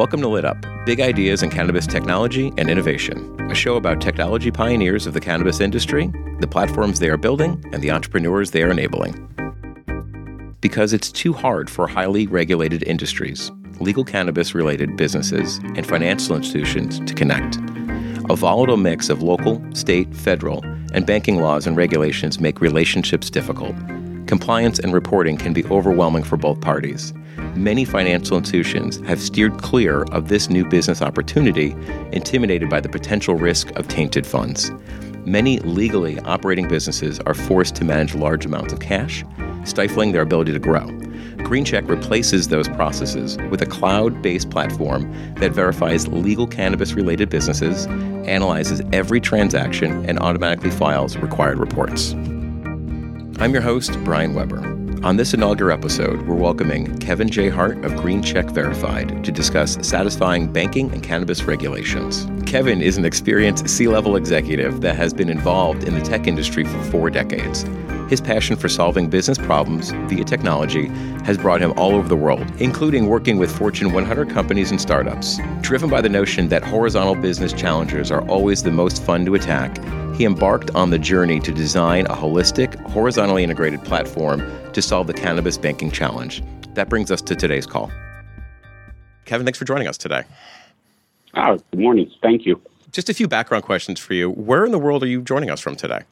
Welcome to Lit Up Big Ideas in Cannabis Technology and Innovation, a show about technology pioneers of the cannabis industry, the platforms they are building, and the entrepreneurs they are enabling. Because it's too hard for highly regulated industries, legal cannabis related businesses, and financial institutions to connect. A volatile mix of local, state, federal, and banking laws and regulations make relationships difficult. Compliance and reporting can be overwhelming for both parties. Many financial institutions have steered clear of this new business opportunity, intimidated by the potential risk of tainted funds. Many legally operating businesses are forced to manage large amounts of cash, stifling their ability to grow. GreenCheck replaces those processes with a cloud based platform that verifies legal cannabis related businesses, analyzes every transaction, and automatically files required reports. I'm your host, Brian Weber. On this inaugural episode, we're welcoming Kevin J. Hart of GreenCheck Verified to discuss satisfying banking and cannabis regulations. Kevin is an experienced C level executive that has been involved in the tech industry for four decades. His passion for solving business problems via technology has brought him all over the world, including working with Fortune 100 companies and startups. Driven by the notion that horizontal business challengers are always the most fun to attack, he embarked on the journey to design a holistic, horizontally integrated platform to solve the cannabis banking challenge. That brings us to today's call. Kevin, thanks for joining us today. Oh, good morning. Thank you. Just a few background questions for you. Where in the world are you joining us from today?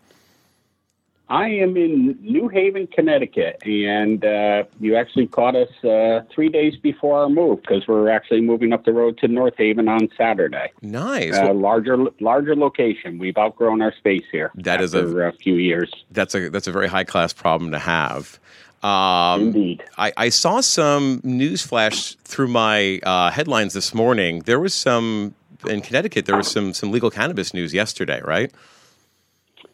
I am in New Haven, Connecticut, and uh, you actually caught us uh, three days before our move because we're actually moving up the road to North Haven on Saturday. Nice, uh, larger larger location. We've outgrown our space here. That is a, a, few years. That's a that's a very high class problem to have. Um, Indeed. I, I, saw some news flash through my uh, headlines this morning. There was some in Connecticut. There was some some legal cannabis news yesterday, right?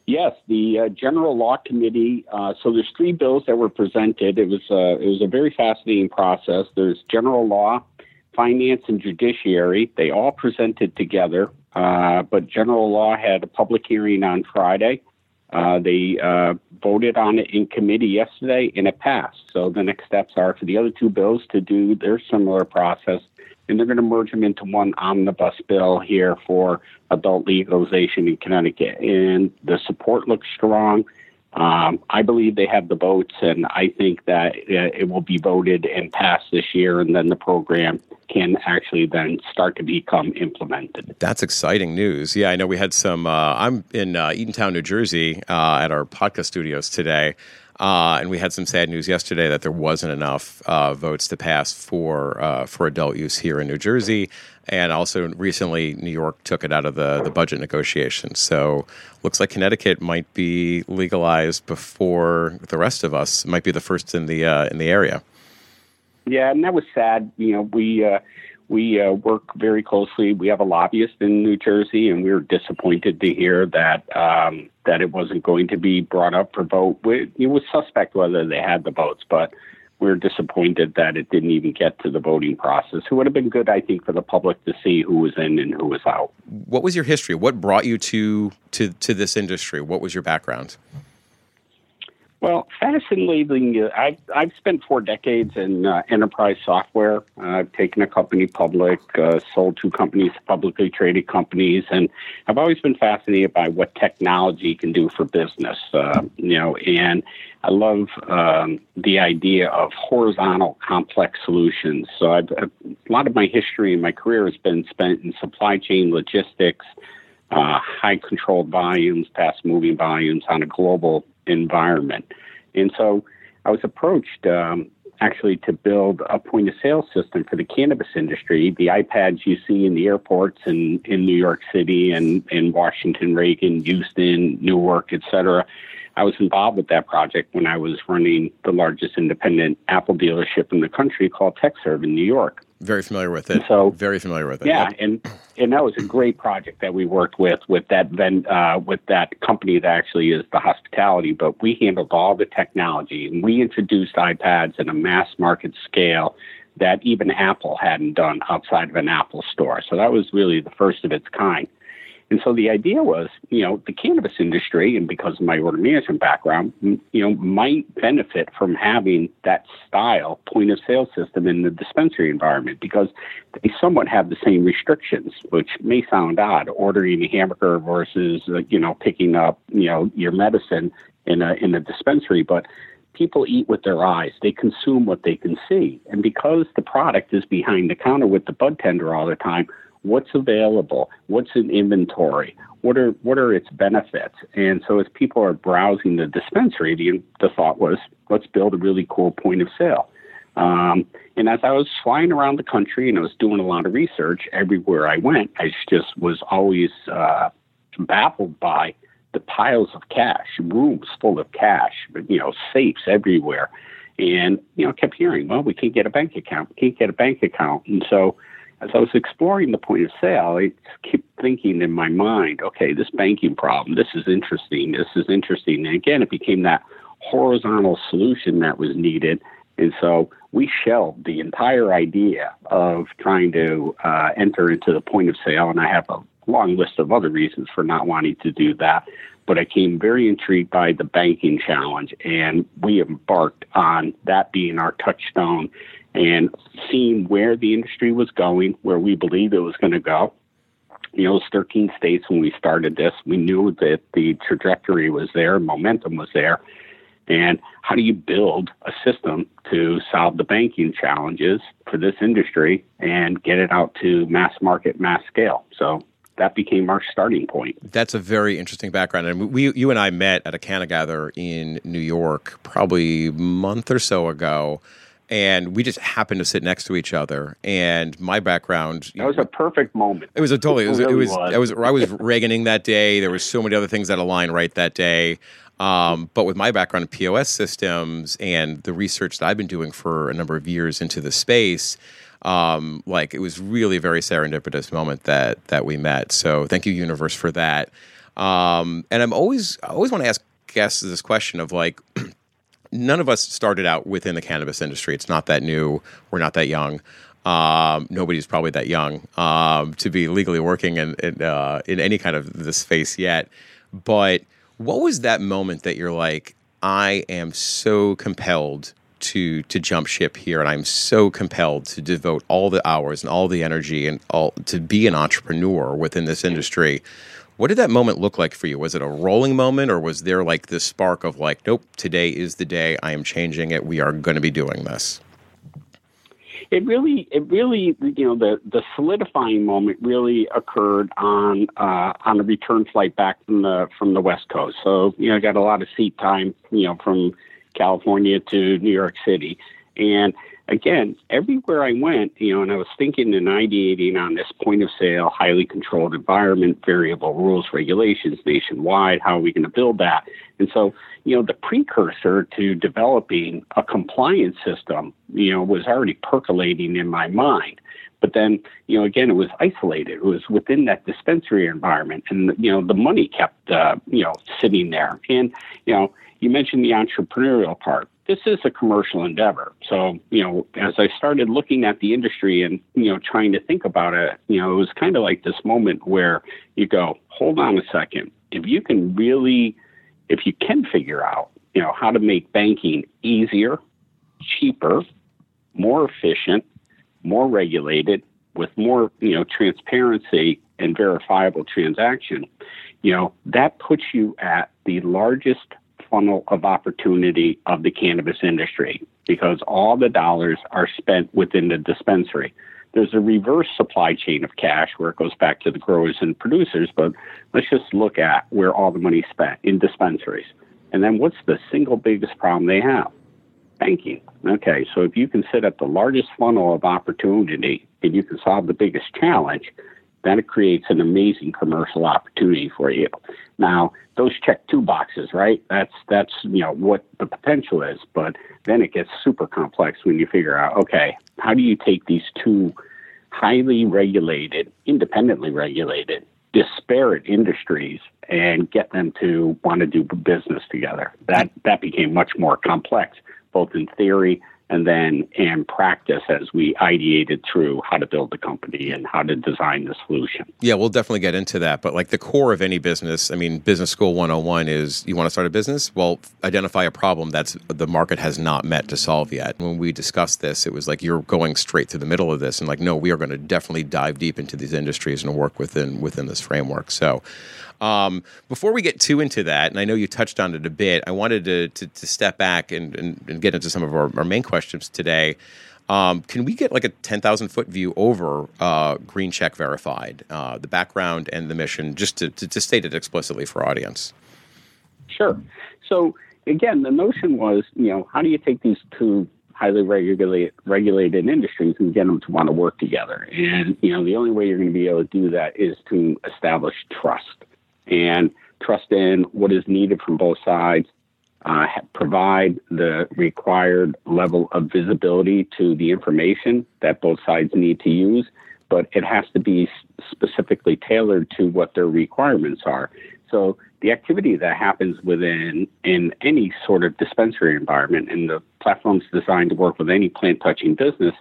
Yes, the uh, General Law Committee. Uh, so there's three bills that were presented. It was uh, it was a very fascinating process. There's general law, finance, and judiciary. They all presented together, uh, but general law had a public hearing on Friday. Uh, they uh, voted on it in committee yesterday, and it passed. So the next steps are for the other two bills to do their similar process and they're going to merge them into one omnibus bill here for adult legalization in Connecticut. And the support looks strong. Um, I believe they have the votes, and I think that uh, it will be voted and passed this year, and then the program can actually then start to become implemented. That's exciting news. Yeah, I know we had some. Uh, I'm in uh, Eatontown, New Jersey, uh, at our podcast studios today. Uh, and we had some sad news yesterday that there wasn't enough uh, votes to pass for uh, for adult use here in New Jersey, and also recently New York took it out of the the budget negotiations. So looks like Connecticut might be legalized before the rest of us. Might be the first in the uh, in the area. Yeah, and that was sad. You know, we uh, we uh, work very closely. We have a lobbyist in New Jersey, and we were disappointed to hear that um, that it wasn't going to be brought up for vote. We, it was suspect whether they had the votes, but we are disappointed that it didn't even get to the voting process. It would have been good, I think, for the public to see who was in and who was out. What was your history? What brought you to to to this industry? What was your background? Well, fascinatingly, I've, I've spent four decades in uh, enterprise software. Uh, I've taken a company public, uh, sold two companies, publicly traded companies, and I've always been fascinated by what technology can do for business. Uh, you know, and I love um, the idea of horizontal, complex solutions. So I've, a lot of my history and my career has been spent in supply chain logistics, uh, high controlled volumes, fast moving volumes on a global environment. And so I was approached um, actually to build a point of sale system for the cannabis industry. The iPads you see in the airports in, in New York City and in Washington, Reagan, Houston, Newark, et cetera. I was involved with that project when I was running the largest independent Apple dealership in the country called Tekserve in New York. Very familiar with it. so very familiar with it. Yeah, yep. and and that was a great project that we worked with with that ven, uh, with that company that actually is the hospitality. But we handled all the technology and we introduced iPads in a mass market scale that even Apple hadn't done outside of an Apple store. So that was really the first of its kind. And so the idea was, you know, the cannabis industry, and because of my order management background, you know, might benefit from having that style point of sale system in the dispensary environment because they somewhat have the same restrictions, which may sound odd, ordering a hamburger versus, uh, you know, picking up, you know, your medicine in a in a dispensary, but people eat with their eyes. They consume what they can see. And because the product is behind the counter with the bud tender all the time, what's available, what's in inventory, what are what are its benefits. And so as people are browsing the dispensary, the, the thought was, let's build a really cool point of sale. Um, and as I was flying around the country and I was doing a lot of research everywhere I went, I just was always uh, baffled by the piles of cash, rooms full of cash, you know, safes everywhere. And, you know, kept hearing, well, we can't get a bank account, we can't get a bank account. And so as I was exploring the point of sale, I kept thinking in my mind, okay, this banking problem, this is interesting, this is interesting. And again, it became that horizontal solution that was needed. And so we shelved the entire idea of trying to uh, enter into the point of sale. And I have a long list of other reasons for not wanting to do that. But I came very intrigued by the banking challenge, and we embarked on that being our touchstone and seeing where the industry was going, where we believed it was going to go. You know, it 13 states when we started this, we knew that the trajectory was there, momentum was there. And how do you build a system to solve the banking challenges for this industry and get it out to mass market, mass scale? So that became our starting point. That's a very interesting background. And we, you and I met at a Cannagather in New York probably a month or so ago. And we just happened to sit next to each other. And my background that was a perfect moment. It was a totally. It was. It, really it was, was. I was. I was Reaganing that day. There was so many other things that aligned right that day. Um, but with my background in POS systems and the research that I've been doing for a number of years into the space, um, like it was really a very serendipitous moment that that we met. So thank you, universe, for that. Um, and I'm always I always want to ask guests this question of like. none of us started out within the cannabis industry. It's not that new. We're not that young. Um, nobody's probably that young um, to be legally working in in, uh, in any kind of this space yet. But what was that moment that you're like, I am so compelled to to jump ship here, and I'm so compelled to devote all the hours and all the energy and all to be an entrepreneur within this industry. What did that moment look like for you? Was it a rolling moment, or was there like this spark of like, nope, today is the day. I am changing it. We are going to be doing this. It really, it really, you know, the the solidifying moment really occurred on uh, on a return flight back from the from the West Coast. So you know, I got a lot of seat time, you know, from California to New York City. And again, everywhere I went, you know, and I was thinking and ideating on this point of sale, highly controlled environment, variable rules, regulations nationwide. How are we going to build that? And so, you know, the precursor to developing a compliance system, you know, was already percolating in my mind. But then, you know, again, it was isolated. It was within that dispensary environment, and you know, the money kept, uh, you know, sitting there. And you know, you mentioned the entrepreneurial part. This is a commercial endeavor. So, you know, as I started looking at the industry and, you know, trying to think about it, you know, it was kind of like this moment where you go, hold on a second. If you can really, if you can figure out, you know, how to make banking easier, cheaper, more efficient, more regulated, with more, you know, transparency and verifiable transaction, you know, that puts you at the largest funnel of opportunity of the cannabis industry because all the dollars are spent within the dispensary. There's a reverse supply chain of cash where it goes back to the growers and producers, but let's just look at where all the money is spent in dispensaries. And then what's the single biggest problem they have? Banking. Okay, so if you can sit at the largest funnel of opportunity and you can solve the biggest challenge, then it creates an amazing commercial opportunity for you. Now, those check two boxes, right? That's that's you know what the potential is, but then it gets super complex when you figure out, okay, how do you take these two highly regulated, independently regulated, disparate industries and get them to want to do business together? That that became much more complex, both in theory and then in practice as we ideated through how to build the company and how to design the solution. Yeah, we'll definitely get into that. But like the core of any business, I mean, Business School 101 is you want to start a business? Well, identify a problem that's the market has not met to solve yet. When we discussed this, it was like you're going straight through the middle of this and like, no, we are going to definitely dive deep into these industries and work within within this framework. So um, before we get too into that, and I know you touched on it a bit, I wanted to, to, to step back and, and, and, get into some of our, our main questions today. Um, can we get like a 10,000 foot view over uh, Green Check Verified, uh, the background and the mission, just to, to, to state it explicitly for audience? Sure. So, again, the notion was, you know, how do you take these two highly regulated regulated industries and get them to want to work together. And you know, the only way you're going to be able to do that is to establish trust and trust in what is needed from both sides, uh, provide the required level of visibility to the information that both sides need to use, but it has to be specifically tailored to what their requirements are. So the activity that happens within in any sort of dispensary environment, and the platform is designed to work with any plant touching business,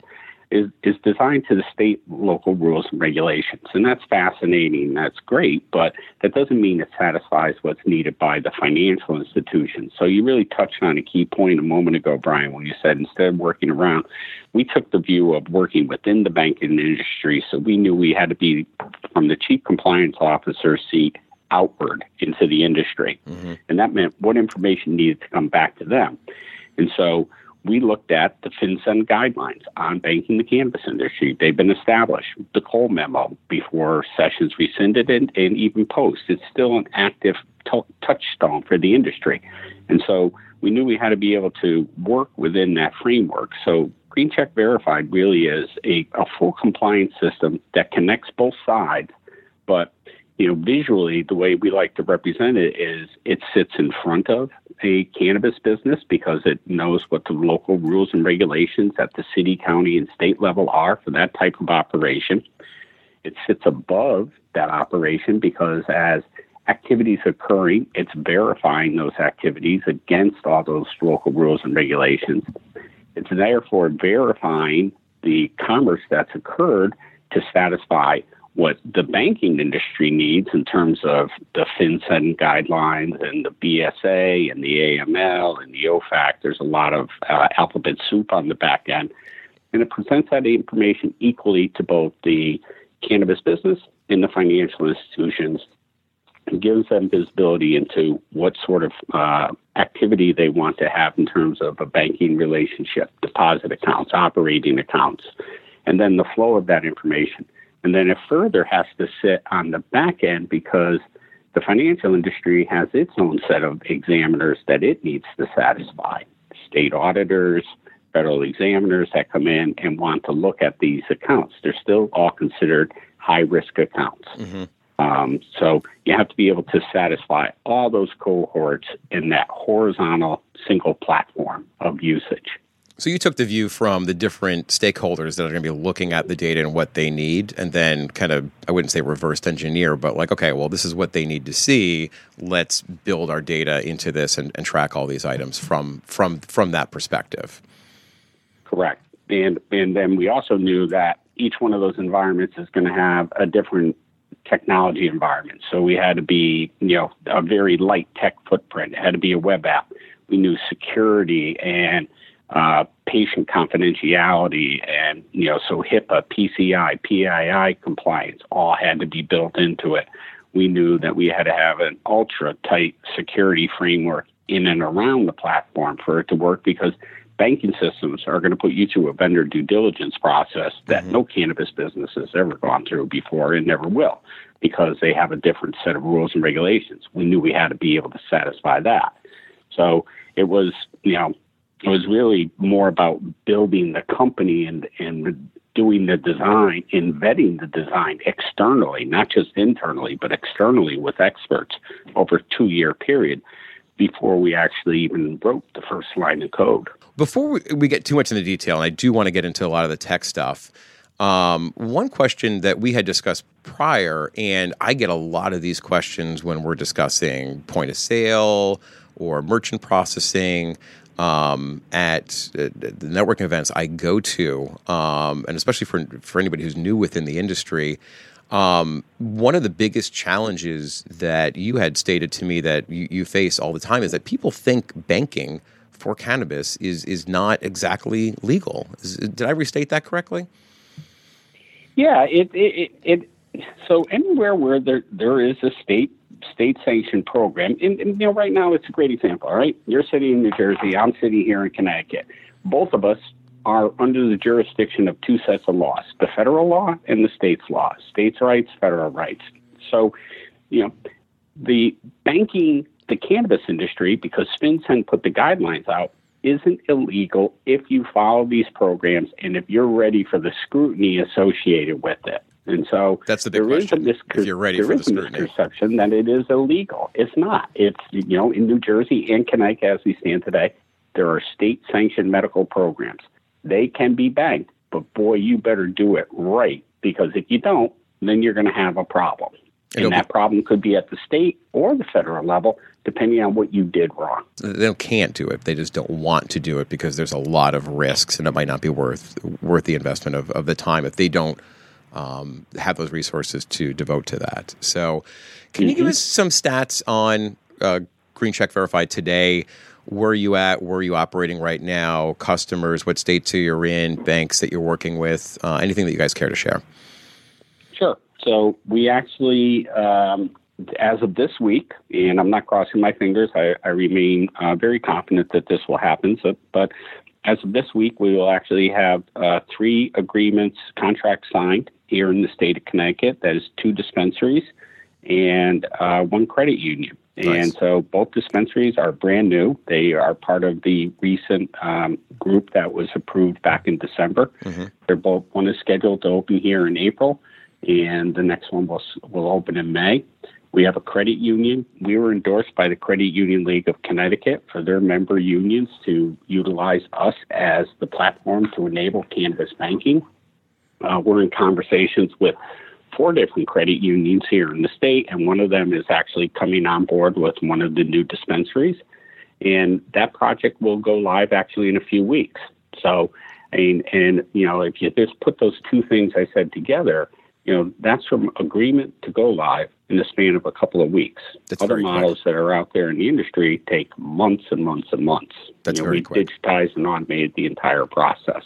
is, is designed to the state local rules and regulations. And that's fascinating. That's great, but that doesn't mean it satisfies what's needed by the financial institutions. So you really touched on a key point a moment ago, Brian, when you said instead of working around, we took the view of working within the banking industry. So we knew we had to be from the chief compliance officer seat outward into the industry. Mm-hmm. And that meant what information needed to come back to them. And so we looked at the FinCEN guidelines on banking the cannabis industry. They've been established. The Cole memo before Sessions rescinded it and even post. It's still an active t- touchstone for the industry. And so we knew we had to be able to work within that framework. So GreenCheck Verified really is a, a full compliance system that connects both sides, but you know, visually, the way we like to represent it is it sits in front of a cannabis business because it knows what the local rules and regulations at the city, county, and state level are for that type of operation. It sits above that operation because as activities occurring, it's verifying those activities against all those local rules and regulations. It's therefore verifying the commerce that's occurred to satisfy what the banking industry needs in terms of the FinCEN guidelines and the BSA and the AML and the OFAC. There's a lot of uh, alphabet soup on the back end. And it presents that information equally to both the cannabis business and the financial institutions and gives them visibility into what sort of uh, activity they want to have in terms of a banking relationship, deposit accounts, operating accounts, and then the flow of that information. And then it further has to sit on the back end because the financial industry has its own set of examiners that it needs to satisfy state auditors, federal examiners that come in and want to look at these accounts. They're still all considered high risk accounts. Mm-hmm. Um, so you have to be able to satisfy all those cohorts in that horizontal single platform of usage. So you took the view from the different stakeholders that are going to be looking at the data and what they need, and then kind of I wouldn't say reversed engineer, but like okay, well this is what they need to see. Let's build our data into this and, and track all these items from from from that perspective. Correct, and and then we also knew that each one of those environments is going to have a different technology environment. So we had to be you know a very light tech footprint. It had to be a web app. We knew security and uh, patient confidentiality and you know so HIPAA, PCI, PII compliance all had to be built into it. We knew that we had to have an ultra tight security framework in and around the platform for it to work because banking systems are going to put you through a vendor due diligence process that mm-hmm. no cannabis business has ever gone through before and never will because they have a different set of rules and regulations. We knew we had to be able to satisfy that. So it was, you know, it was really more about building the company and and doing the design and vetting the design externally, not just internally, but externally with experts over a two year period before we actually even wrote the first line of code. Before we get too much into detail, and I do want to get into a lot of the tech stuff. Um, one question that we had discussed prior, and I get a lot of these questions when we're discussing point of sale or merchant processing um, at uh, the networking events I go to, um, and especially for for anybody who's new within the industry. Um, one of the biggest challenges that you had stated to me that you, you face all the time is that people think banking for cannabis is is not exactly legal. Is, did I restate that correctly? Yeah, it, it it, it so anywhere where there there is a state state sanctioned program, and, and, you know right now it's a great example. All right, you're sitting in New Jersey, I'm sitting here in Connecticut. Both of us are under the jurisdiction of two sets of laws: the federal law and the state's law. States' rights, federal rights. So, you know, the banking, the cannabis industry, because FinCEN put the guidelines out, isn't illegal if you follow these programs and if you're ready for the scrutiny associated with it. And so that's the big question. Miscon- if you're ready for the scrutiny, misconception that it is illegal. It's not. It's you know in New Jersey and Connecticut as we stand today, there are state-sanctioned medical programs. They can be banked, but boy, you better do it right because if you don't, then you're going to have a problem. And that problem could be at the state or the federal level, depending on what you did wrong. Uh, they can't do it. They just don't want to do it because there's a lot of risks, and it might not be worth worth the investment of, of the time if they don't um, have those resources to devote to that. So, can mm-hmm. you give us some stats on uh, Green Check Verified today? Where are you at? Where are you operating right now? Customers, what states are you in? Banks that you're working with? Uh, anything that you guys care to share? Sure. So we actually, um, as of this week, and I'm not crossing my fingers, I, I remain uh, very confident that this will happen. So, but as of this week, we will actually have uh, three agreements, contracts signed here in the state of Connecticut. That is two dispensaries and uh, one credit union. Nice. And so both dispensaries are brand new. They are part of the recent um, group that was approved back in December. Mm-hmm. They're both one is scheduled to open here in April, and the next one will will open in May. We have a credit union. We were endorsed by the Credit Union League of Connecticut for their member unions to utilize us as the platform to enable cannabis banking. Uh, we're in conversations with four different credit unions here in the state, and one of them is actually coming on board with one of the new dispensaries. And that project will go live actually in a few weeks. So, mean, and you know, if you just put those two things I said together, you know, that's from agreement to go live in the span of a couple of weeks. That's Other models quick. that are out there in the industry take months and months and months. That's you know, very we quick. digitized and automated the entire process.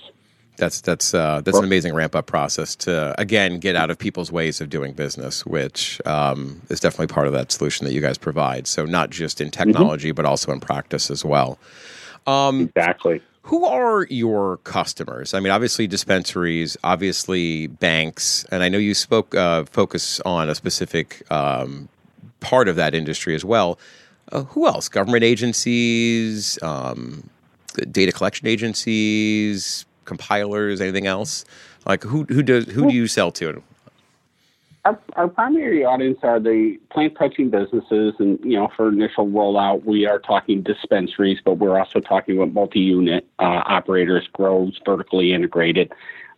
That's that's uh, that's an amazing ramp up process to again get out of people's ways of doing business, which um, is definitely part of that solution that you guys provide. So not just in mm-hmm. technology, mm-hmm. but also in practice as well. Um, exactly. Who are your customers? I mean, obviously dispensaries, obviously banks, and I know you spoke uh, focus on a specific um, part of that industry as well. Uh, who else? Government agencies, um, data collection agencies, compilers, anything else? Like who who does who do you sell to? Our, our primary audience are the plant touching businesses, and you know, for initial rollout, we are talking dispensaries, but we're also talking with multi-unit uh, operators, grows, vertically integrated,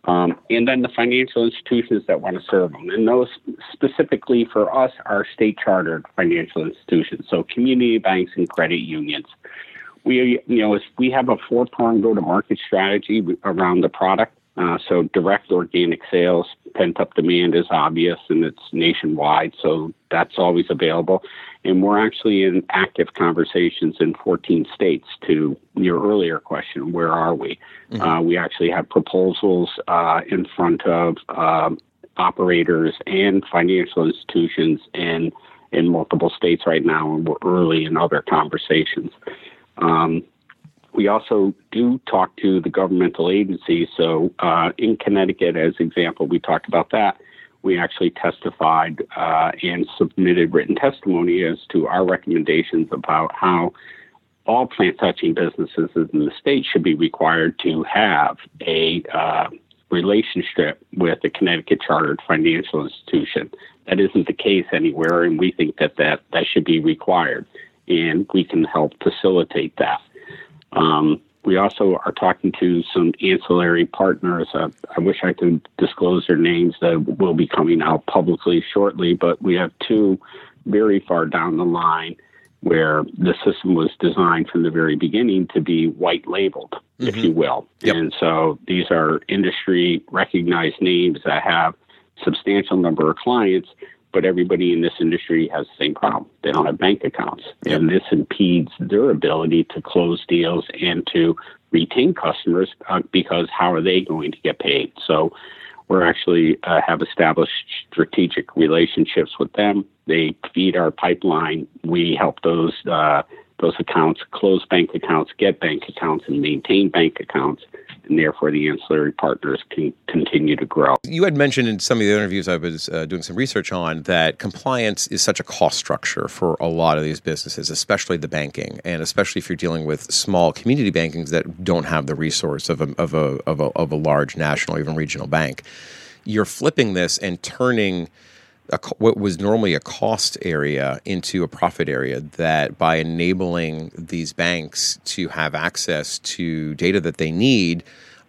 um, and then the financial institutions that want to serve them. And those specifically for us are state chartered financial institutions, so community banks and credit unions. We, you know, we have a four-pronged go-to-market strategy around the product. Uh, so direct organic sales, pent up demand is obvious and it's nationwide, so that's always available. And we're actually in active conversations in 14 states. To your earlier question, where are we? Mm-hmm. Uh, we actually have proposals uh, in front of um, operators and financial institutions in in multiple states right now, and we're early in other conversations. Um, we also do talk to the governmental agencies. So uh, in Connecticut, as example, we talked about that. We actually testified uh, and submitted written testimony as to our recommendations about how all plant touching businesses in the state should be required to have a uh, relationship with a Connecticut chartered financial institution. That isn't the case anywhere, and we think that that, that should be required, and we can help facilitate that. Um, we also are talking to some ancillary partners. Uh, I wish I could disclose their names that will be coming out publicly shortly, but we have two very far down the line where the system was designed from the very beginning to be white labeled, mm-hmm. if you will. Yep. And so these are industry recognized names that have substantial number of clients, but everybody in this industry has the same problem. They don't have bank accounts. And this impedes their ability to close deals and to retain customers uh, because how are they going to get paid? So we're actually uh, have established strategic relationships with them. They feed our pipeline. We help those uh, those accounts close bank accounts, get bank accounts, and maintain bank accounts and therefore the ancillary partners can continue to grow. You had mentioned in some of the interviews I was uh, doing some research on that compliance is such a cost structure for a lot of these businesses, especially the banking, and especially if you're dealing with small community bankings that don't have the resource of a, of a, of a, of a large national, even regional bank. You're flipping this and turning a, what was normally a cost area into a profit area that by enabling these banks to have access to data that they need,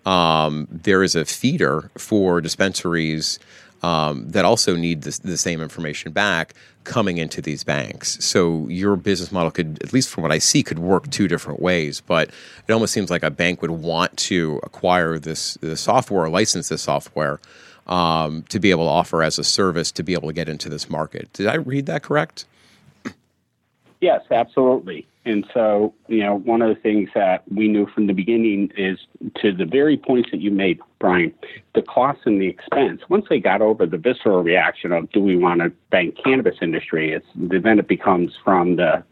um, there is a feeder for dispensaries um, that also need the, the same information back coming into these banks. So your business model could, at least from what I see, could work two different ways. But it almost seems like a bank would want to acquire this, this software or license this software um, to be able to offer as a service to be able to get into this market. Did I read that correct? Yes, absolutely. And so, you know, one of the things that we knew from the beginning is to the very points that you made, Brian, the cost and the expense. Once they got over the visceral reaction of do we want to bank cannabis industry, it's then it becomes from the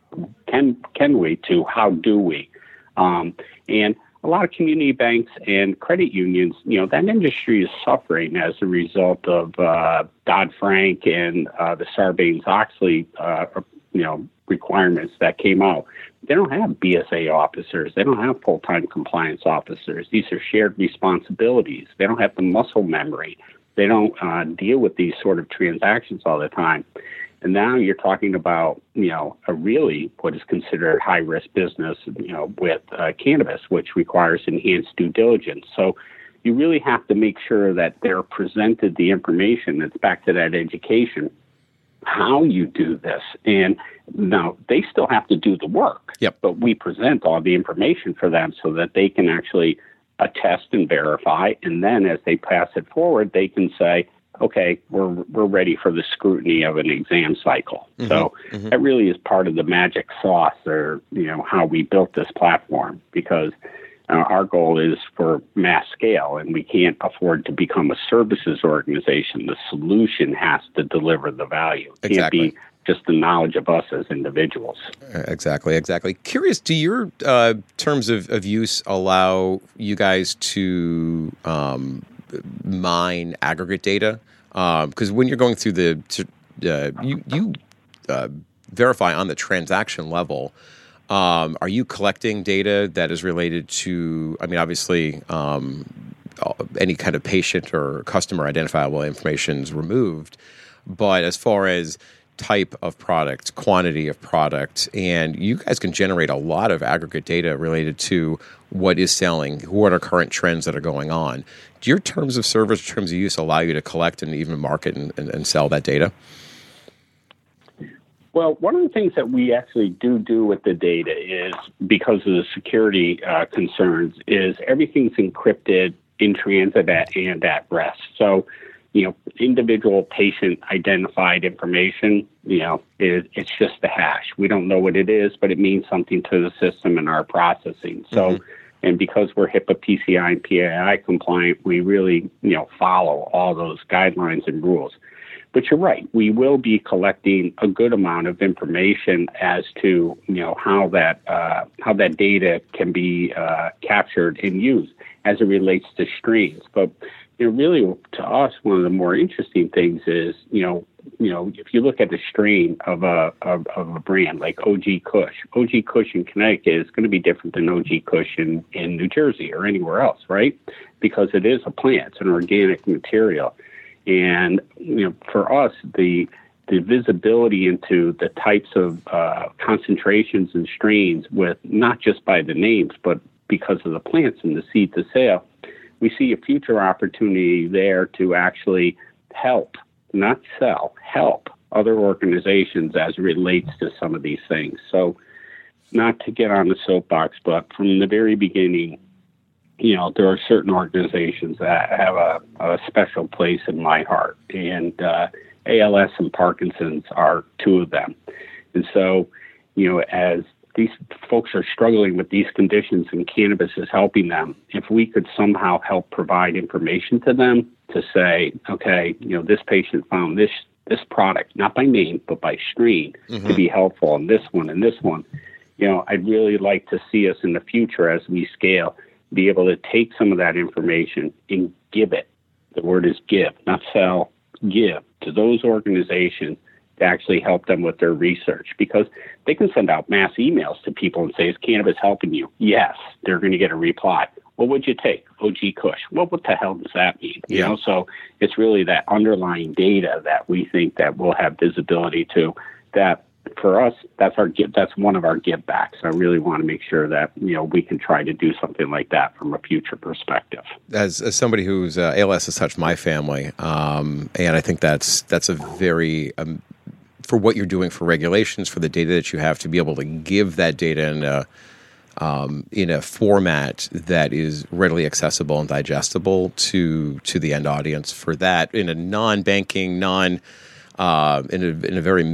can can we to how do we, um, and a lot of community banks and credit unions, you know, that industry is suffering as a result of uh, Dodd Frank and uh, the Sarbanes Oxley, uh, you know, requirements that came out. They don't have BSA officers. They don't have full time compliance officers. These are shared responsibilities. They don't have the muscle memory. They don't uh, deal with these sort of transactions all the time. And now you're talking about, you know, a really what is considered high risk business, you know, with uh, cannabis, which requires enhanced due diligence. So you really have to make sure that they're presented the information that's back to that education, how you do this. And now they still have to do the work. Yep. But we present all the information for them so that they can actually attest and verify. And then as they pass it forward, they can say, okay, we're we're ready for the scrutiny of an exam cycle. Mm-hmm, so mm-hmm. that really is part of the magic sauce, or you know how we built this platform because. Uh, our goal is for mass scale, and we can't afford to become a services organization. The solution has to deliver the value. It exactly. can't be just the knowledge of us as individuals. Exactly, exactly. Curious, do your uh, terms of, of use allow you guys to um, mine aggregate data because um, when you're going through the uh, you you uh, verify on the transaction level. Um, are you collecting data that is related to? I mean, obviously, um, any kind of patient or customer identifiable information is removed, but as far as type of product, quantity of product, and you guys can generate a lot of aggregate data related to what is selling, what are current trends that are going on. Do your terms of service, terms of use allow you to collect and even market and, and, and sell that data? Well, one of the things that we actually do do with the data is because of the security uh, concerns, is everything's encrypted in transit and at rest. So you know, individual patient identified information, you know, it, it's just a hash. We don't know what it is, but it means something to the system and our processing. So, mm-hmm. And because we're HIPAA, PCI, and PII compliant, we really, you know, follow all those guidelines and rules. But you're right, we will be collecting a good amount of information as to, you know, how that uh, how that data can be uh, captured and used as it relates to streams. But you know, really to us, one of the more interesting things is, you know, you know, if you look at the strain of a of, of a brand like OG Kush, OG Kush in Connecticut is going to be different than OG Kush in, in New Jersey or anywhere else, right? Because it is a plant, it's an organic material, and you know, for us, the the visibility into the types of uh, concentrations and strains with not just by the names, but because of the plants and the seed to sale we see a future opportunity there to actually help, not sell, help other organizations as relates to some of these things. So, not to get on the soapbox, but from the very beginning, you know, there are certain organizations that have a, a special place in my heart, and uh, ALS and Parkinson's are two of them. And so, you know, as these folks are struggling with these conditions and cannabis is helping them, if we could somehow help provide information to them to say, okay, you know, this patient found this this product, not by name, but by strain, mm-hmm. to be helpful, and this one and this one. You know, I'd really like to see us in the future as we scale be able to take some of that information and give it. The word is give, not sell, give to those organizations to actually help them with their research because they can send out mass emails to people and say, Is cannabis helping you? Yes, they're going to get a reply. What would you take? OG Kush. Well, what the hell does that mean? You know, so it's really that underlying data that we think that we'll have visibility to that for us, that's our that's one of our give backs. I really want to make sure that you know we can try to do something like that from a future perspective. As, as somebody who's uh, ALS has touched my family, um, and I think that's that's a very um, for what you're doing for regulations for the data that you have to be able to give that data in a um, in a format that is readily accessible and digestible to to the end audience for that in a non-banking non uh, in, a, in a very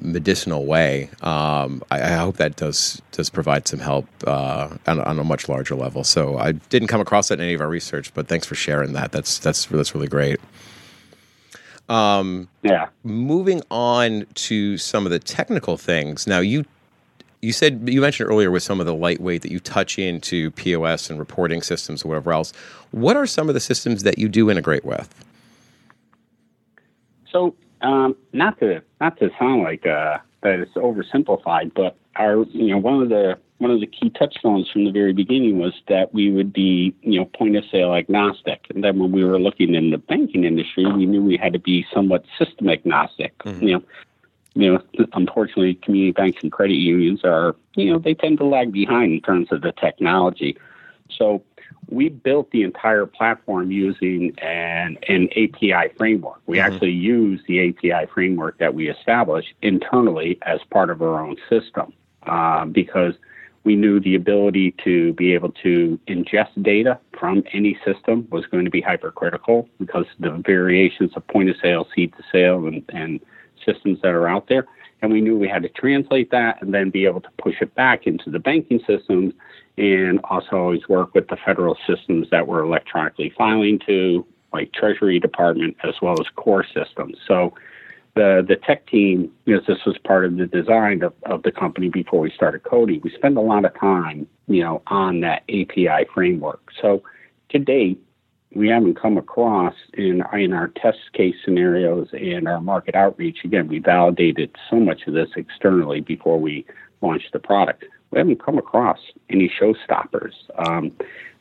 medicinal way. Um, I, I, hope that does does provide some help uh, on, on, a much larger level. So I didn't come across that in any of our research, but thanks for sharing that. That's that's that's really great. Um, yeah. Moving on to some of the technical things. Now you you said you mentioned earlier with some of the lightweight that you touch into POS and reporting systems or whatever else. What are some of the systems that you do integrate with? So um, not to not to sound like uh, that it's oversimplified, but our you know one of the one of the key touchstones from the very beginning was that we would be you know point of sale agnostic, and then when we were looking in the banking industry, we knew we had to be somewhat system agnostic. Mm-hmm. You know, you know, unfortunately, community banks and credit unions are you know they tend to lag behind in terms of the technology. So we built the entire platform using an, an API framework. We mm-hmm. actually use the API framework that we established internally as part of our own system uh, because we knew the ability to be able to ingest data from any system was going to be hypercritical because the variations of point of sale, seed to sale, and, and systems that are out there. And we knew we had to translate that and then be able to push it back into the banking systems and also always work with the federal systems that we're electronically filing to, like Treasury Department, as well as core systems. So the the tech team, because this was part of the design of, of the company before we started coding, we spend a lot of time, you know, on that API framework. So to date, we haven't come across in in our test case scenarios and our market outreach. Again, we validated so much of this externally before we launched the product we haven't come across any showstoppers. Um,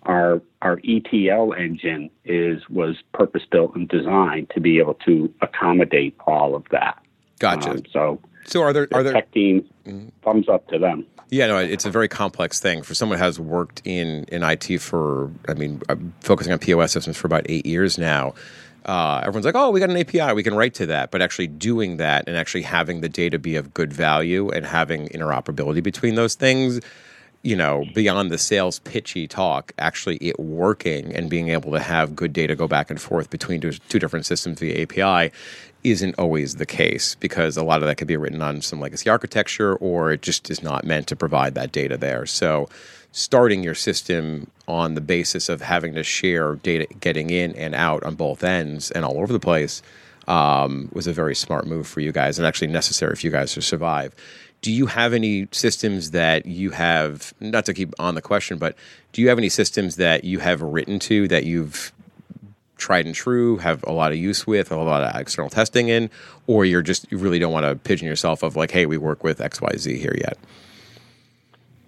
our our ETL engine is was purpose built and designed to be able to accommodate all of that. Gotcha. Um, so so are there are there tech team mm-hmm. thumbs up to them. Yeah, no, it's a very complex thing for someone who has worked in in IT for. I mean, I'm focusing on POS systems for about eight years now uh, everyone's like, oh, we got an API, we can write to that. But actually doing that and actually having the data be of good value and having interoperability between those things, you know, beyond the sales pitchy talk, actually it working and being able to have good data go back and forth between two, two different systems via API isn't always the case because a lot of that could be written on some legacy architecture or it just is not meant to provide that data there. So starting your system on the basis of having to share data getting in and out on both ends and all over the place um, was a very smart move for you guys and actually necessary for you guys to survive. Do you have any systems that you have, not to keep on the question, but do you have any systems that you have written to that you've tried and true, have a lot of use with, a lot of external testing in, or you're just, you really don't want to pigeon yourself of like, hey, we work with XYZ here yet?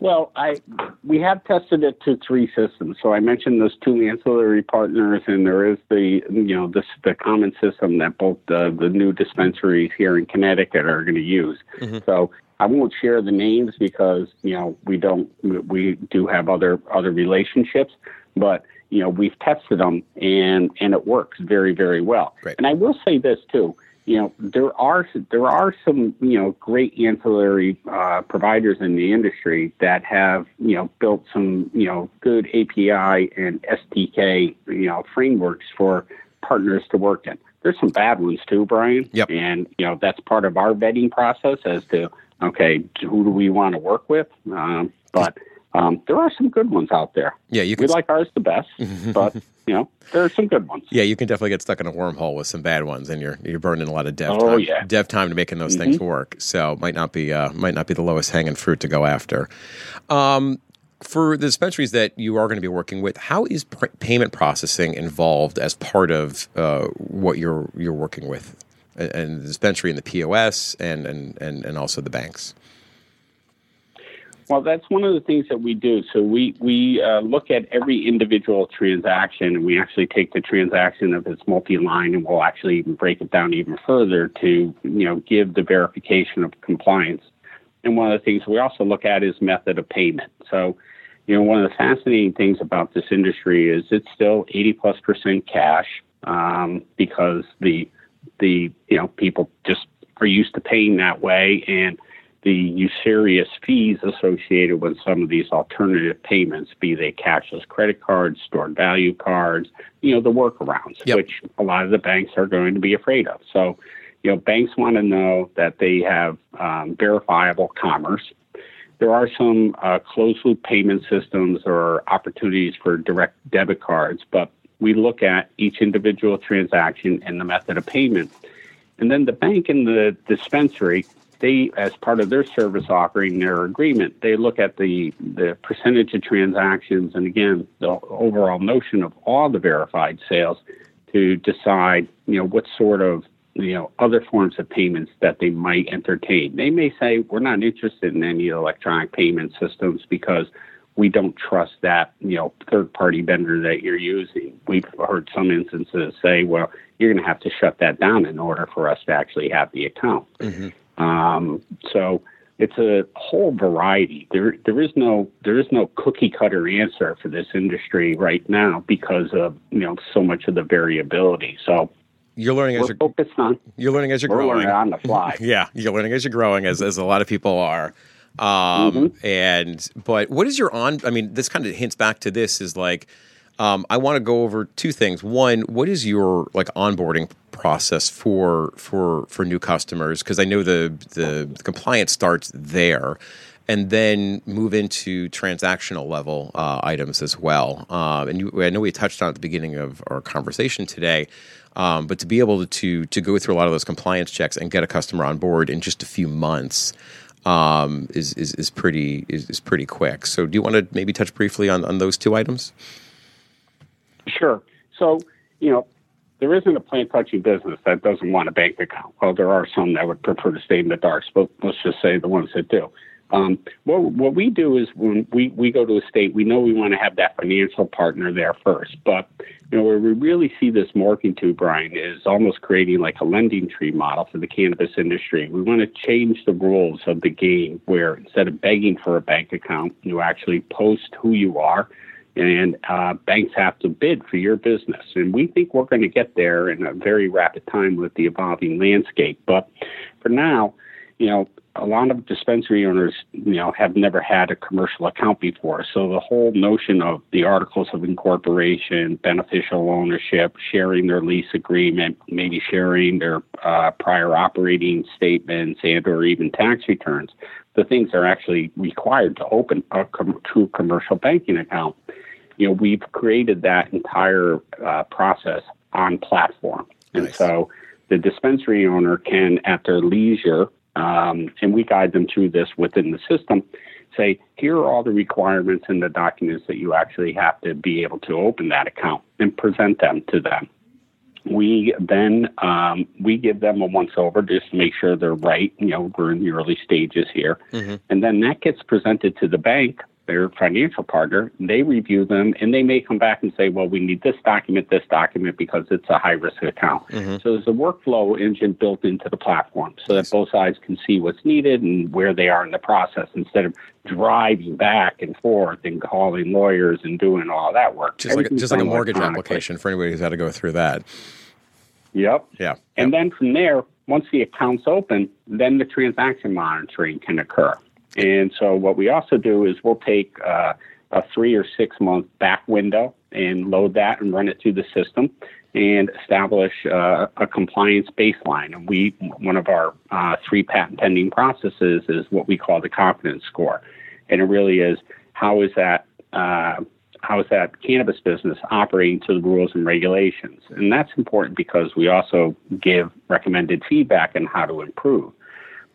Well, I we have tested it to three systems. So I mentioned those two ancillary partners, and there is the you know this the common system that both the the new dispensaries here in Connecticut are going to use. Mm-hmm. So I won't share the names because you know we don't we do have other other relationships, but you know we've tested them and and it works very very well. And I will say this too you know there are there are some you know great ancillary uh, providers in the industry that have you know built some you know good API and SDK you know frameworks for partners to work in. There's some bad ones too, Brian. Yep. And you know that's part of our vetting process as to okay who do we want to work with, um, but. Um, there are some good ones out there. Yeah, you we like ours the best, but you know there are some good ones. Yeah, you can definitely get stuck in a wormhole with some bad ones, and you're you're burning a lot of dev Oh, time, yeah. dev time to making those Mm-hmm. things work. So might not be uh, might not be the lowest hanging fruit to go after. Um, for the dispensaries that you are going to be working with, how is pr- payment processing involved as part of uh, what you're you're working with, and, the dispensary and the POS and and and, and also the banks? Well, that's one of the things that we do. So we we uh, look at every individual transaction, and we actually take the transaction if it's multi-line, and we'll actually even break it down even further to you know give the verification of compliance. And one of the things we also look at is method of payment. So, you know, one of the fascinating things about this industry is it's still 80 plus percent cash um, because the the you know people just are used to paying that way and the usurious fees associated with some of these alternative payments, be they cashless credit cards, stored value cards, you know, the workarounds, Yep. which a lot of the banks are going to be afraid of. So, you know, banks want to know that they have um, verifiable commerce. There are some uh, closed loop payment systems or opportunities for direct debit cards, but we look at each individual transaction and the method of payment. And then the bank and the dispensary, they, as part of their service offering, their agreement, they look at the, the percentage of transactions and again, the overall notion of all the verified sales to decide, you know, what sort of, you know, other forms of payments that they might entertain. They may say, we're not interested in any electronic payment systems because we don't trust that, you know, third party vendor that you're using. We've heard some instances say, well, you're going to have to shut that down in order for us to actually have the account. Um, so it's a whole variety. There, there is no, there is no cookie cutter answer for this industry right now because of you know so much of the variability. So You're learning as you're focused on you're learning as you're we're growing. learning on the fly. Yeah, you're learning as you're growing, as as a lot of people are. Um, And but what is your on? I mean, this kind of hints back to this. Is like, um, I want to go over two things. One, what is your like onboarding process for for for new customers? Because I know the the, the compliance starts there. And then move into transactional level uh, items as well. Um, and you, I know we touched on at the beginning of our conversation today, um, but to be able to to go through a lot of those compliance checks and get a customer on board in just a few months um, is, is is pretty is, is pretty quick. So, do you want to maybe touch briefly on, on those two items? Sure. So, you know, there isn't a plant touching business that doesn't want a bank account. Well, there are some that would prefer to stay in the dark, but let's just say the ones that do. Um, what, what we do is when we, we go to a state, we know we want to have that financial partner there first. But, you know, where we really see this morphing to, Brian, is almost creating like a LendingTree model for the cannabis industry. We want to change the rules of the game where instead of begging for a bank account, you actually post who you are and uh, banks have to bid for your business. And we think we're going to get there in a very rapid time with the evolving landscape. But for now, you know, a lot of dispensary owners, you know, have never had a commercial account before. So the whole notion of the articles of incorporation, beneficial ownership, sharing their lease agreement, maybe sharing their uh, prior operating statements and or even tax returns, the things are actually required to open a com- true commercial banking account. You know, we've created that entire uh, process on platform. And so the dispensary owner can, at their leisure, um, and we guide them through this within the system, say, here are all the requirements and the documents that you actually have to be able to open that account and present them to them. We then um, we give them a once over just to make sure they're right. You know, we're in the early stages here, and then that gets presented to the bank, their financial partner. They review them, and they may come back and say, "Well, we need this document, this document because it's a high risk account." Mm-hmm. So there's a workflow engine built into the platform, so that both sides can see what's needed and where they are in the process, instead of driving back and forth and calling lawyers and doing all that work. Just like just like a mortgage application for anybody who's had to go through that. Yep. Yeah. And then from there, once the account's open, then the transaction monitoring can occur. And so what we also do is we'll take uh, a three or six month back window and load that and run it through the system and establish uh, a compliance baseline. And we, one of our uh, three patent pending processes is what we call the confidence score. And it really is how is that uh, how is that cannabis business operating to the rules and regulations? And that's important because we also give recommended feedback on how to improve.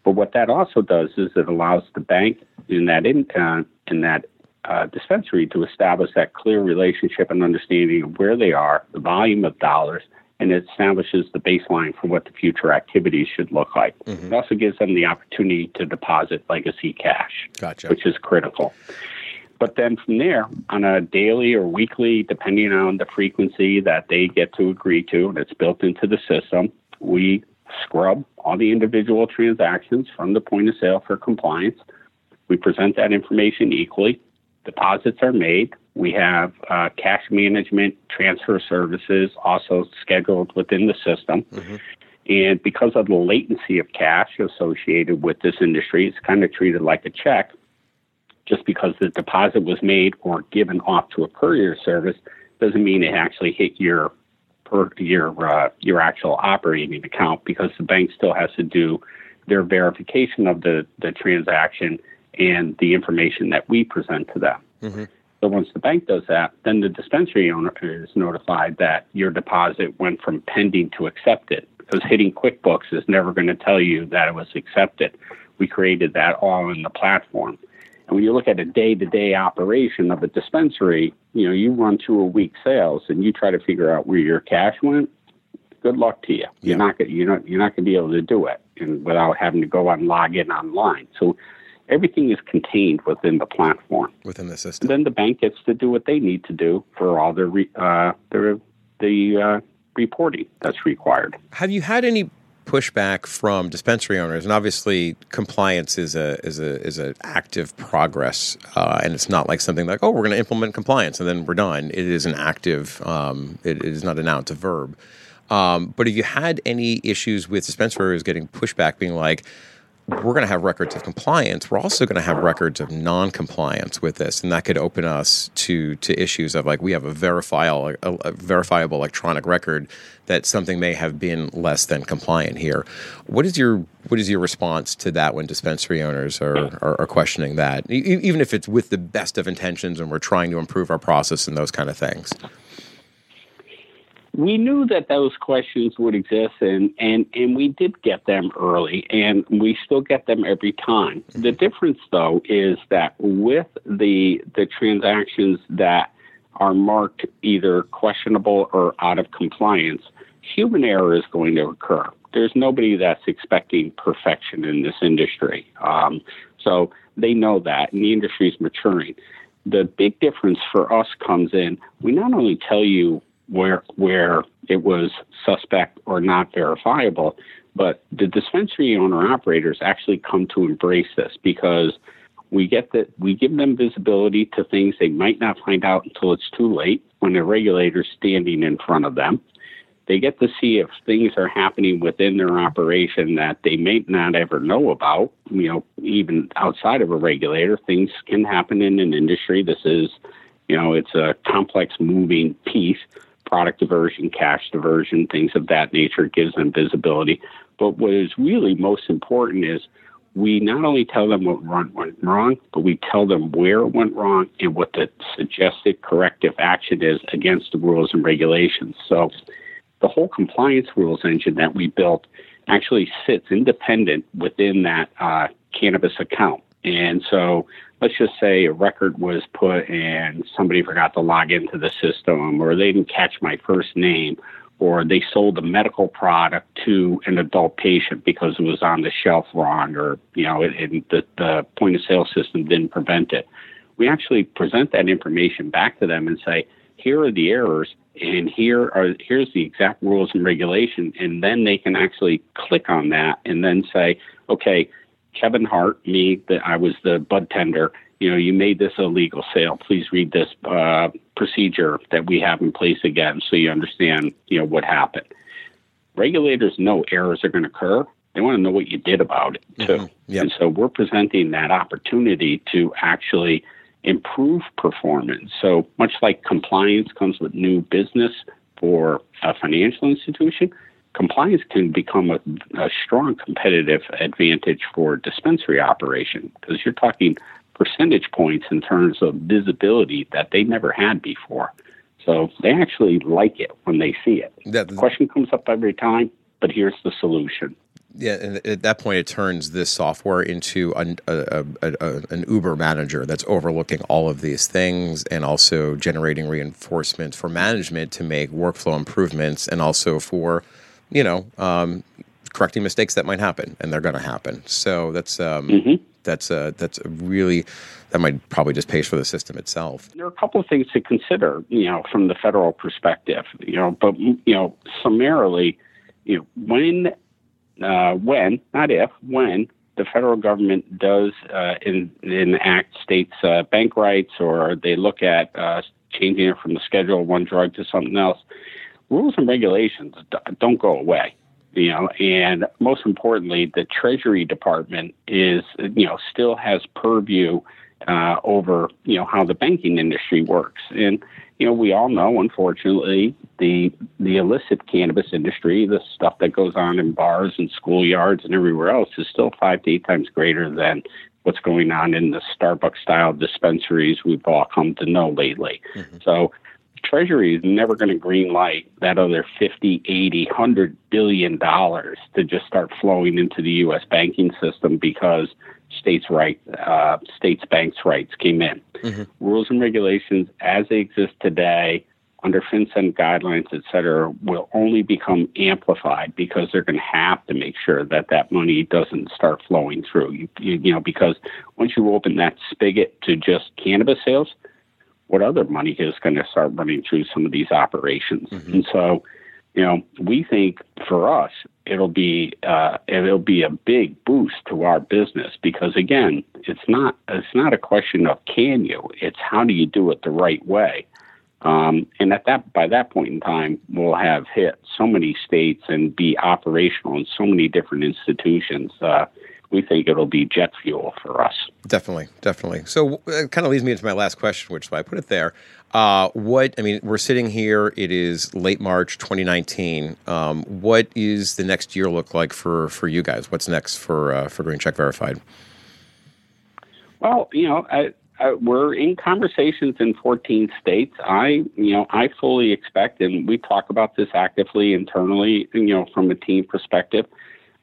But what that also does is it allows the bank in that in, uh, in that uh, dispensary to establish that clear relationship and understanding of where they are, the volume of dollars, and it establishes the baseline for what the future activities should look like. Mm-hmm. It also gives them the opportunity to deposit legacy cash, gotcha. which is critical. But then from there, on a daily or weekly, depending on the frequency that they get to agree to, and it's built into the system, we scrub all the individual transactions from the point of sale for compliance. We present that information equally deposits are made. We have uh, cash management transfer services also scheduled within the system. Mm-hmm. And because of the latency of cash associated with this industry, it's kind of treated like a check. Just because the deposit was made or given off to a courier service doesn't mean it actually hit your per your uh, your actual operating account because the bank still has to do their verification of the, the transaction and the information that we present to them. Mm-hmm. So once the bank does that, then the dispensary owner is notified that your deposit went from pending to accepted. Because hitting QuickBooks is never going to tell you that it was accepted. We created that all in the platform. And when you look at a day-to-day operation of a dispensary, you know, you run through a week sales and you try to figure out where your cash went. Good luck to you. You're not going you're not you're not going to be able to do it and without having to go and log in online. So everything is contained within the platform. Within the system. Then the bank gets to do what they need to do for all their re, uh, their the uh, reporting that's required. Have you had any pushback from dispensary owners? And obviously, compliance is a is a is an active progress, uh, and it's not like something like oh we're going to implement compliance and then we're done. It is an active. Um, it, it is not a noun; it's a verb. Um, but have you had any issues with dispensary owners getting pushback, being like, we're going to have records of compliance. We're also going to have records of non-compliance with this, and that could open us to to issues of like we have a verifiable a, verifiable electronic record that something may have been less than compliant here. What is your what is your response to that when dispensary owners are, are, are questioning that, e- even if it's with the best of intentions and we're trying to improve our process and those kind of things? We knew that those questions would exist and, and, and we did get them early and we still get them every time. The mm-hmm. difference though is that with the the transactions that are marked either questionable or out of compliance, human error is going to occur. There's nobody that's expecting perfection in this industry. Um, so they know that and the industry is maturing. The big difference for us comes in we not only tell you where where it was suspect or not verifiable. But the dispensary owner operators actually come to embrace this because we get that we give them visibility to things they might not find out until it's too late when the regulator's standing in front of them. They get to see if things are happening within their operation that they may not ever know about. You know, even outside of a regulator, things can happen in an industry. This is, you know, it's a complex moving piece product diversion, cash diversion, things of that nature. It gives them visibility. But what is really most important is we not only tell them what went wrong, but we tell them where it went wrong and what the suggested corrective action is against the rules and regulations. So the whole compliance rules engine that we built actually sits independent within that uh, cannabis account. And so let's just say a record was put and somebody forgot to log into the system or they didn't catch my first name or they sold a medical product to an adult patient because it was on the shelf wrong or you know it, it, the, the point of sale system didn't prevent it. We actually present that information back to them and say here are the errors and here are here's the exact rules and regulation and then they can actually click on that and then say okay Kevin Hart, me, that I was the bud tender. You know, you made this a legal sale. Please read this uh, procedure that we have in place again, so you understand, you know, what happened. regulators know errors are going to occur. They want to know what you did about it too. Mm-hmm. Yep. And so we're presenting that opportunity to actually improve performance. So much like compliance comes with new business for a financial institution, compliance can become a, a strong competitive advantage for dispensary operation because you're talking percentage points in terms of visibility that they never had before. So they actually like it when they see it. That, the question comes up every time, but here's the solution. Yeah, and at that point, it turns this software into a, a, a, an Uber manager that's overlooking all of these things and also generating reinforcement for management to make workflow improvements and also for, you know, um, correcting mistakes that might happen, and they're going to happen. So that's um, mm-hmm. that's a, that's a really that might probably just pay for the system itself. There are a couple of things to consider, you know, from the federal perspective, you know, but you know, summarily, you know, when uh, when, not if, when the federal government does uh, in, enact states' uh, bank rights or they look at uh, changing it from the Schedule One drug to something else, rules and regulations don't go away. You know, and most importantly, the Treasury Department is, you know, still has purview uh, over, you know, how the banking industry works. And you know, we all know, unfortunately, the the illicit cannabis industry, the stuff that goes on in bars and schoolyards and everywhere else, is still five to eight times greater than what's going on in the Starbucks style dispensaries we've all come to know lately. Mm-hmm. So Treasury is never going to green light that other 50, 80, 100 billion dollars to just start flowing into the U.S. banking system because states' right, uh, states' banks' rights came in. Mm-hmm. Rules and regulations as they exist today under FinCEN guidelines, et cetera, will only become amplified because they're going to have to make sure that that money doesn't start flowing through. You, you, you know, because once you open that spigot to just cannabis sales, what other money is going to start running through some of these operations? Mm-hmm. And so, you know, we think for us it'll be uh, it'll be a big boost to our business because again, it's not it's not a question of can you, it's how do you do it the right way. Um, and at that by that point in time, we'll have hit so many states and be operational in so many different institutions. Uh, we think it'll be jet fuel for us. Definitely, definitely. So it kind of leads me into my last question, which is why I put it there. Uh, what I mean, we're sitting here. It is late March, 2019. Um, what is the next year look like for for you guys? What's next for uh, for Green Check Verified? Well, you know, I, I, we're in conversations in 14 states. I, you know, I fully expect, and we talk about this actively internally, you know, from a team perspective.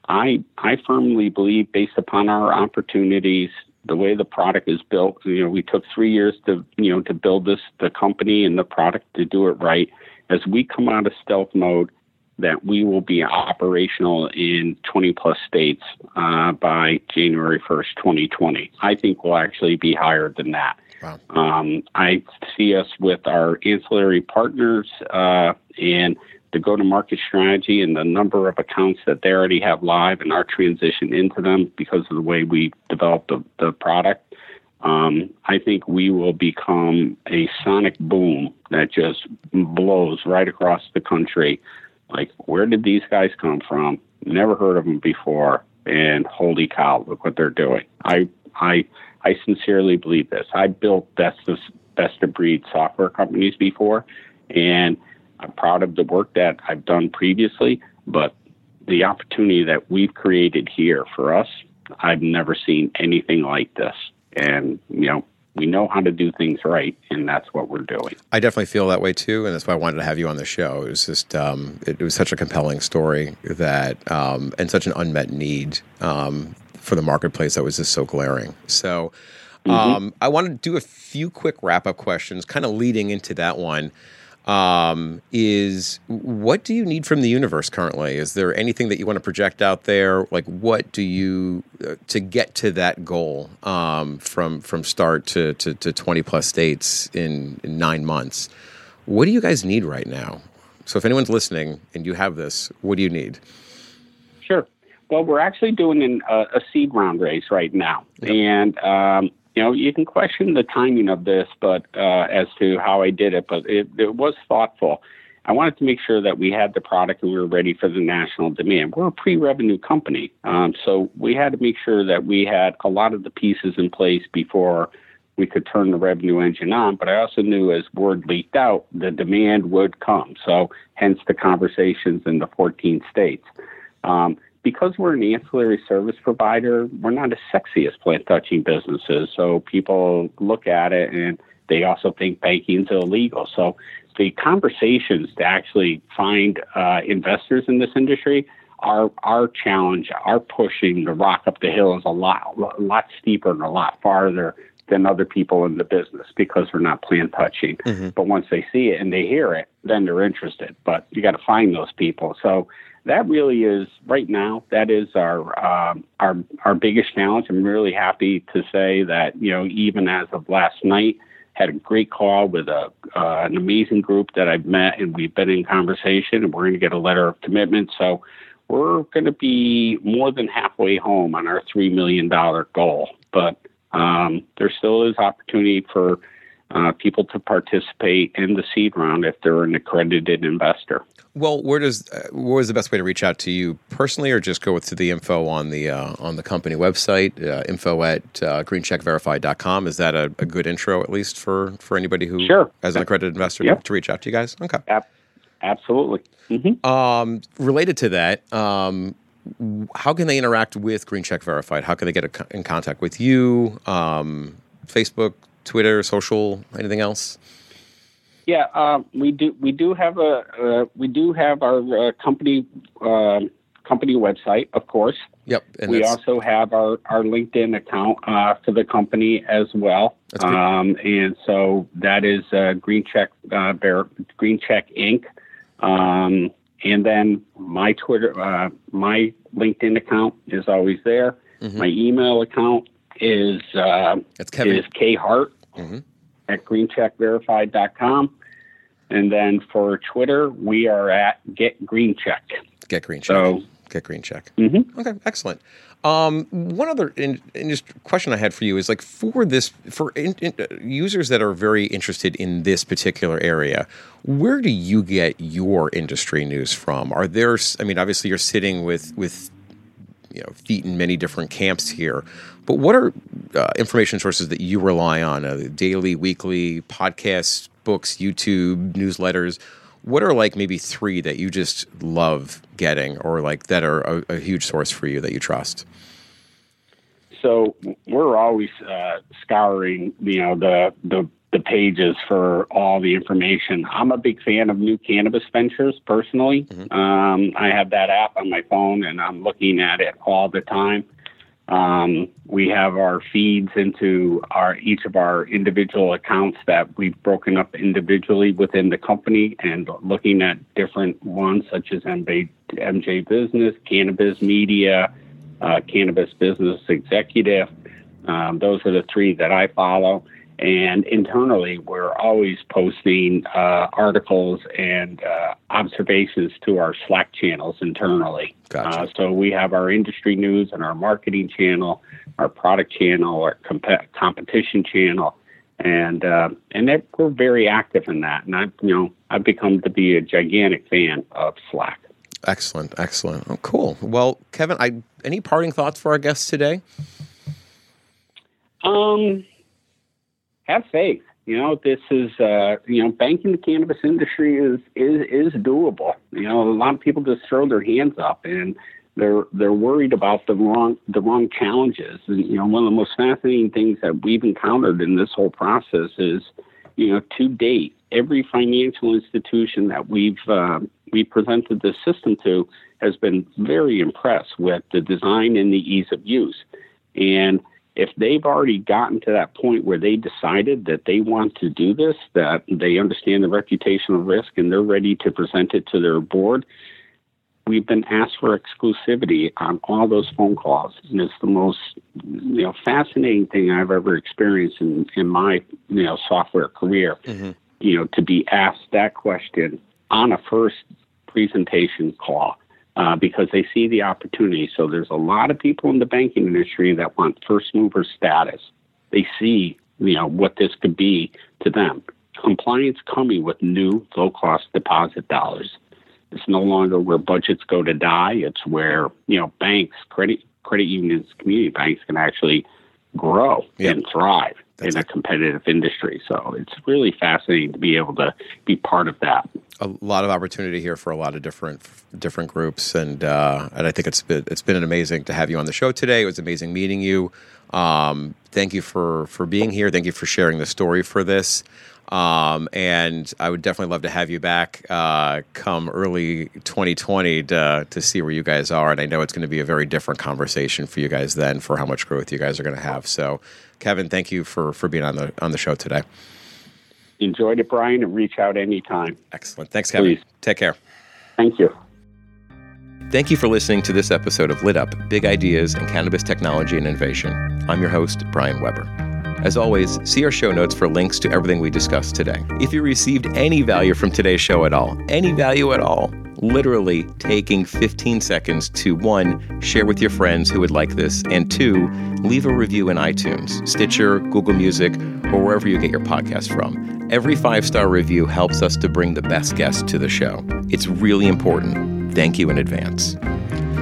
I I firmly believe, based upon our opportunities, the way the product is built, you know, we took three years to you know to build this the company and the product to do it right. As we come out of stealth mode, that we will be operational in 20 plus states uh, by January 1st, 2020. I think we'll actually be higher than that. Wow. Um, I see us with our ancillary partners uh, and the go to market strategy and the number of accounts that they already have live and our transition into them because of the way we developed the, the product, um, I think we will become a sonic boom that just blows right across the country. Like, where did these guys come from? Never heard of them before, and holy cow, look what they're doing. I, I, I sincerely believe this. I built best of, best of breed software companies before, and I'm proud of the work that I've done previously, but the opportunity that we've created here for us, I've never seen anything like this. And, you know, we know how to do things right, and that's what we're doing. I definitely feel that way too, and that's why I wanted to have you on the show. It was just, um, it, it, was such a compelling story that, um, and such an unmet need um, for the marketplace that was just so glaring. So, mm-hmm. Um, I want to do a few quick wrap up questions, kind of leading into that one um, is what do you need from the universe currently? Is there anything that you want to project out there? Like, what do you uh, to get to that goal um, from from start to, to, to twenty plus states in, in nine months? What do you guys need right now? So, if anyone's listening and you have this, what do you need? Sure. Well, we're actually doing an, uh, a seed round race right now, yep. and um, you know, you can question the timing of this, but uh, as to how I did it, but it, it was thoughtful. I wanted to make sure that we had the product and we were ready for the national demand. We're a pre-revenue company, um, so we had to make sure that we had a lot of the pieces in place before we could turn the revenue engine on. But I also knew as word leaked out, the demand would come. So hence the conversations in the 14 states. Um, because we're an ancillary service provider, we're not as sexy as plant touching businesses. So people look at it and they also think banking is illegal. So the conversations to actually find uh, investors in this industry our our challenge, our pushing the rock up the hill is a lot a lot steeper and a lot farther than other people in the business because we're not plant touching. Mm-hmm. But once they see it and they hear it, then they're interested. But you got to find those people. So that really is right now. That is our um, our our biggest challenge. I'm really happy to say that you know even as of last night, had a great call with a uh, an amazing group that I've met, and we've been in conversation, and we're going to get a letter of commitment. So we're going to be more than halfway home on our three million dollar goal. But um, there still is opportunity for uh, people to participate in the seed round if they're an accredited investor. Well, where does uh, what is the best way to reach out to you personally, or just go to the info on the uh, on the company website, uh, info at uh, greencheckverified.com? Is that a, a, good intro at least for for anybody who sure. as an accredited investor yep. to reach out to you guys? Okay, Ab- absolutely. Mm-hmm. Um, related to that. Um, how can they interact with GreenCheck Verified? How can they get in contact with you? Um, Facebook, Twitter, social, anything else? Yeah, uh, we do. We do have a uh, we do have our uh, company um, company website, of course. Yep. And we also have our, our LinkedIn account uh, for the company as well. Um, and so that is uh, Green Check uh, Bear, Green Check Inc. Um, and then my Twitter, uh, my LinkedIn account is always there. Mm-hmm. My email account is uh, Kevin. is khart mm-hmm. at greencheckverified.com. And then for Twitter, we are at Get Green Check. Get Green Check. So, Get Green Check. Mm-hmm. Okay, excellent. Um, one other in, in just question I had for you is like for this for in, in, users that are very interested in this particular area, where do you get your industry news from? Are there? I mean, obviously you're sitting with with you know feet in many different camps here, but what are uh, information sources that you rely on? Uh, daily, weekly, podcasts, books, YouTube, newsletters what are like maybe three that you just love getting or like that are a, a huge source for you that you trust? So we're always uh, scouring, you know, the, the the pages for all the information. I'm a big fan of New Cannabis Ventures personally. Mm-hmm. Um, I have that app on my phone and I'm looking at it all the time. Um, we have our feeds into our each of our individual accounts that we've broken up individually within the company and looking at different ones such as MJ, MJ Business, Cannabis Media, uh, Cannabis Business Executive. Um, those are the three that I follow. And internally, we're always posting uh, articles and uh, observations to our Slack channels internally. Gotcha. Uh, so we have our industry news and our marketing channel, our product channel, our comp- competition channel, and uh, and that, we're very active in that. And I, you know, I've become to be a gigantic fan of Slack. Excellent, excellent. Oh, cool. Well, Kevin, I any parting thoughts for our guests today? Um have faith. You know, this is uh, you know, banking the cannabis industry is is is doable. You know, a lot of people just throw their hands up and they're they're worried about the wrong the wrong challenges. And you know, one of the most fascinating things that we've encountered in this whole process is, you know, to date, every financial institution that we've uh, we presented this system to has been very impressed with the design and the ease of use. And if they've already gotten to that point where they decided that they want to do this, that they understand the reputational risk and they're ready to present it to their board, we've been asked for exclusivity on all those phone calls. And it's the most you know fascinating thing I've ever experienced in, in my you know software career. Mm-hmm. You know, to be asked that question on a first presentation call uh, because they see the opportunity. So there's a lot of people in the banking industry that want first mover status. They see, you know, what this could be to them. compliance coming with new low cost deposit dollars. It's no longer where budgets go to die. It's where you know banks, credit credit unions, community banks can actually grow yep. and thrive That's in a competitive industry. So it's really fascinating to be able to be part of that. A lot of opportunity here for a lot of different different groups, and uh, and I think it's been it's been amazing to have you on the show today. It was amazing meeting you. Um, thank you for for being here. Thank you for sharing the story for this. Um, and I would definitely love to have you back uh, come early 2020 to, to see where you guys are. And I know it's going to be a very different conversation for you guys then for how much growth you guys are going to have. So, Kevin, thank you for, for being on the on the show today. Enjoyed it, Brian, and reach out anytime. Excellent. Thanks, Kevin. Please. Take care. Thank you. Thank you for listening to this episode of Lit Up Big Ideas in Cannabis Technology and Innovation. I'm your host, Brian Weber. As always, see our show notes for links to everything we discussed today. If you received any value from today's show at all, any value at all, literally taking 15 seconds to one, share with your friends who would like this, and two, leave a review in iTunes, Stitcher, Google Music, or wherever you get your podcast from. Every five star review helps us to bring the best guests to the show. It's really important. Thank you in advance.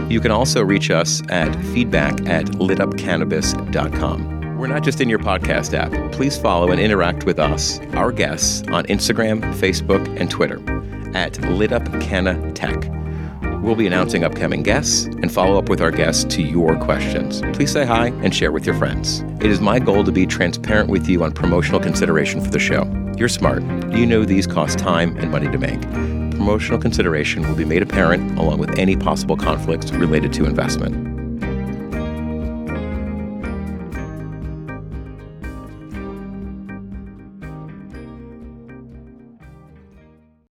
You can also reach us at feedback at litupcannabis.com. We're not just in your podcast app. Please follow and interact with us, our guests, on Instagram, Facebook, and Twitter at LitUpCannaTech. We'll be announcing upcoming guests and follow up with our guests to your questions. Please say hi and share with your friends. It is my goal to be transparent with you on promotional consideration for the show. You're smart. You know these cost time and money to make. Promotional consideration will be made apparent along with any possible conflicts related to investment.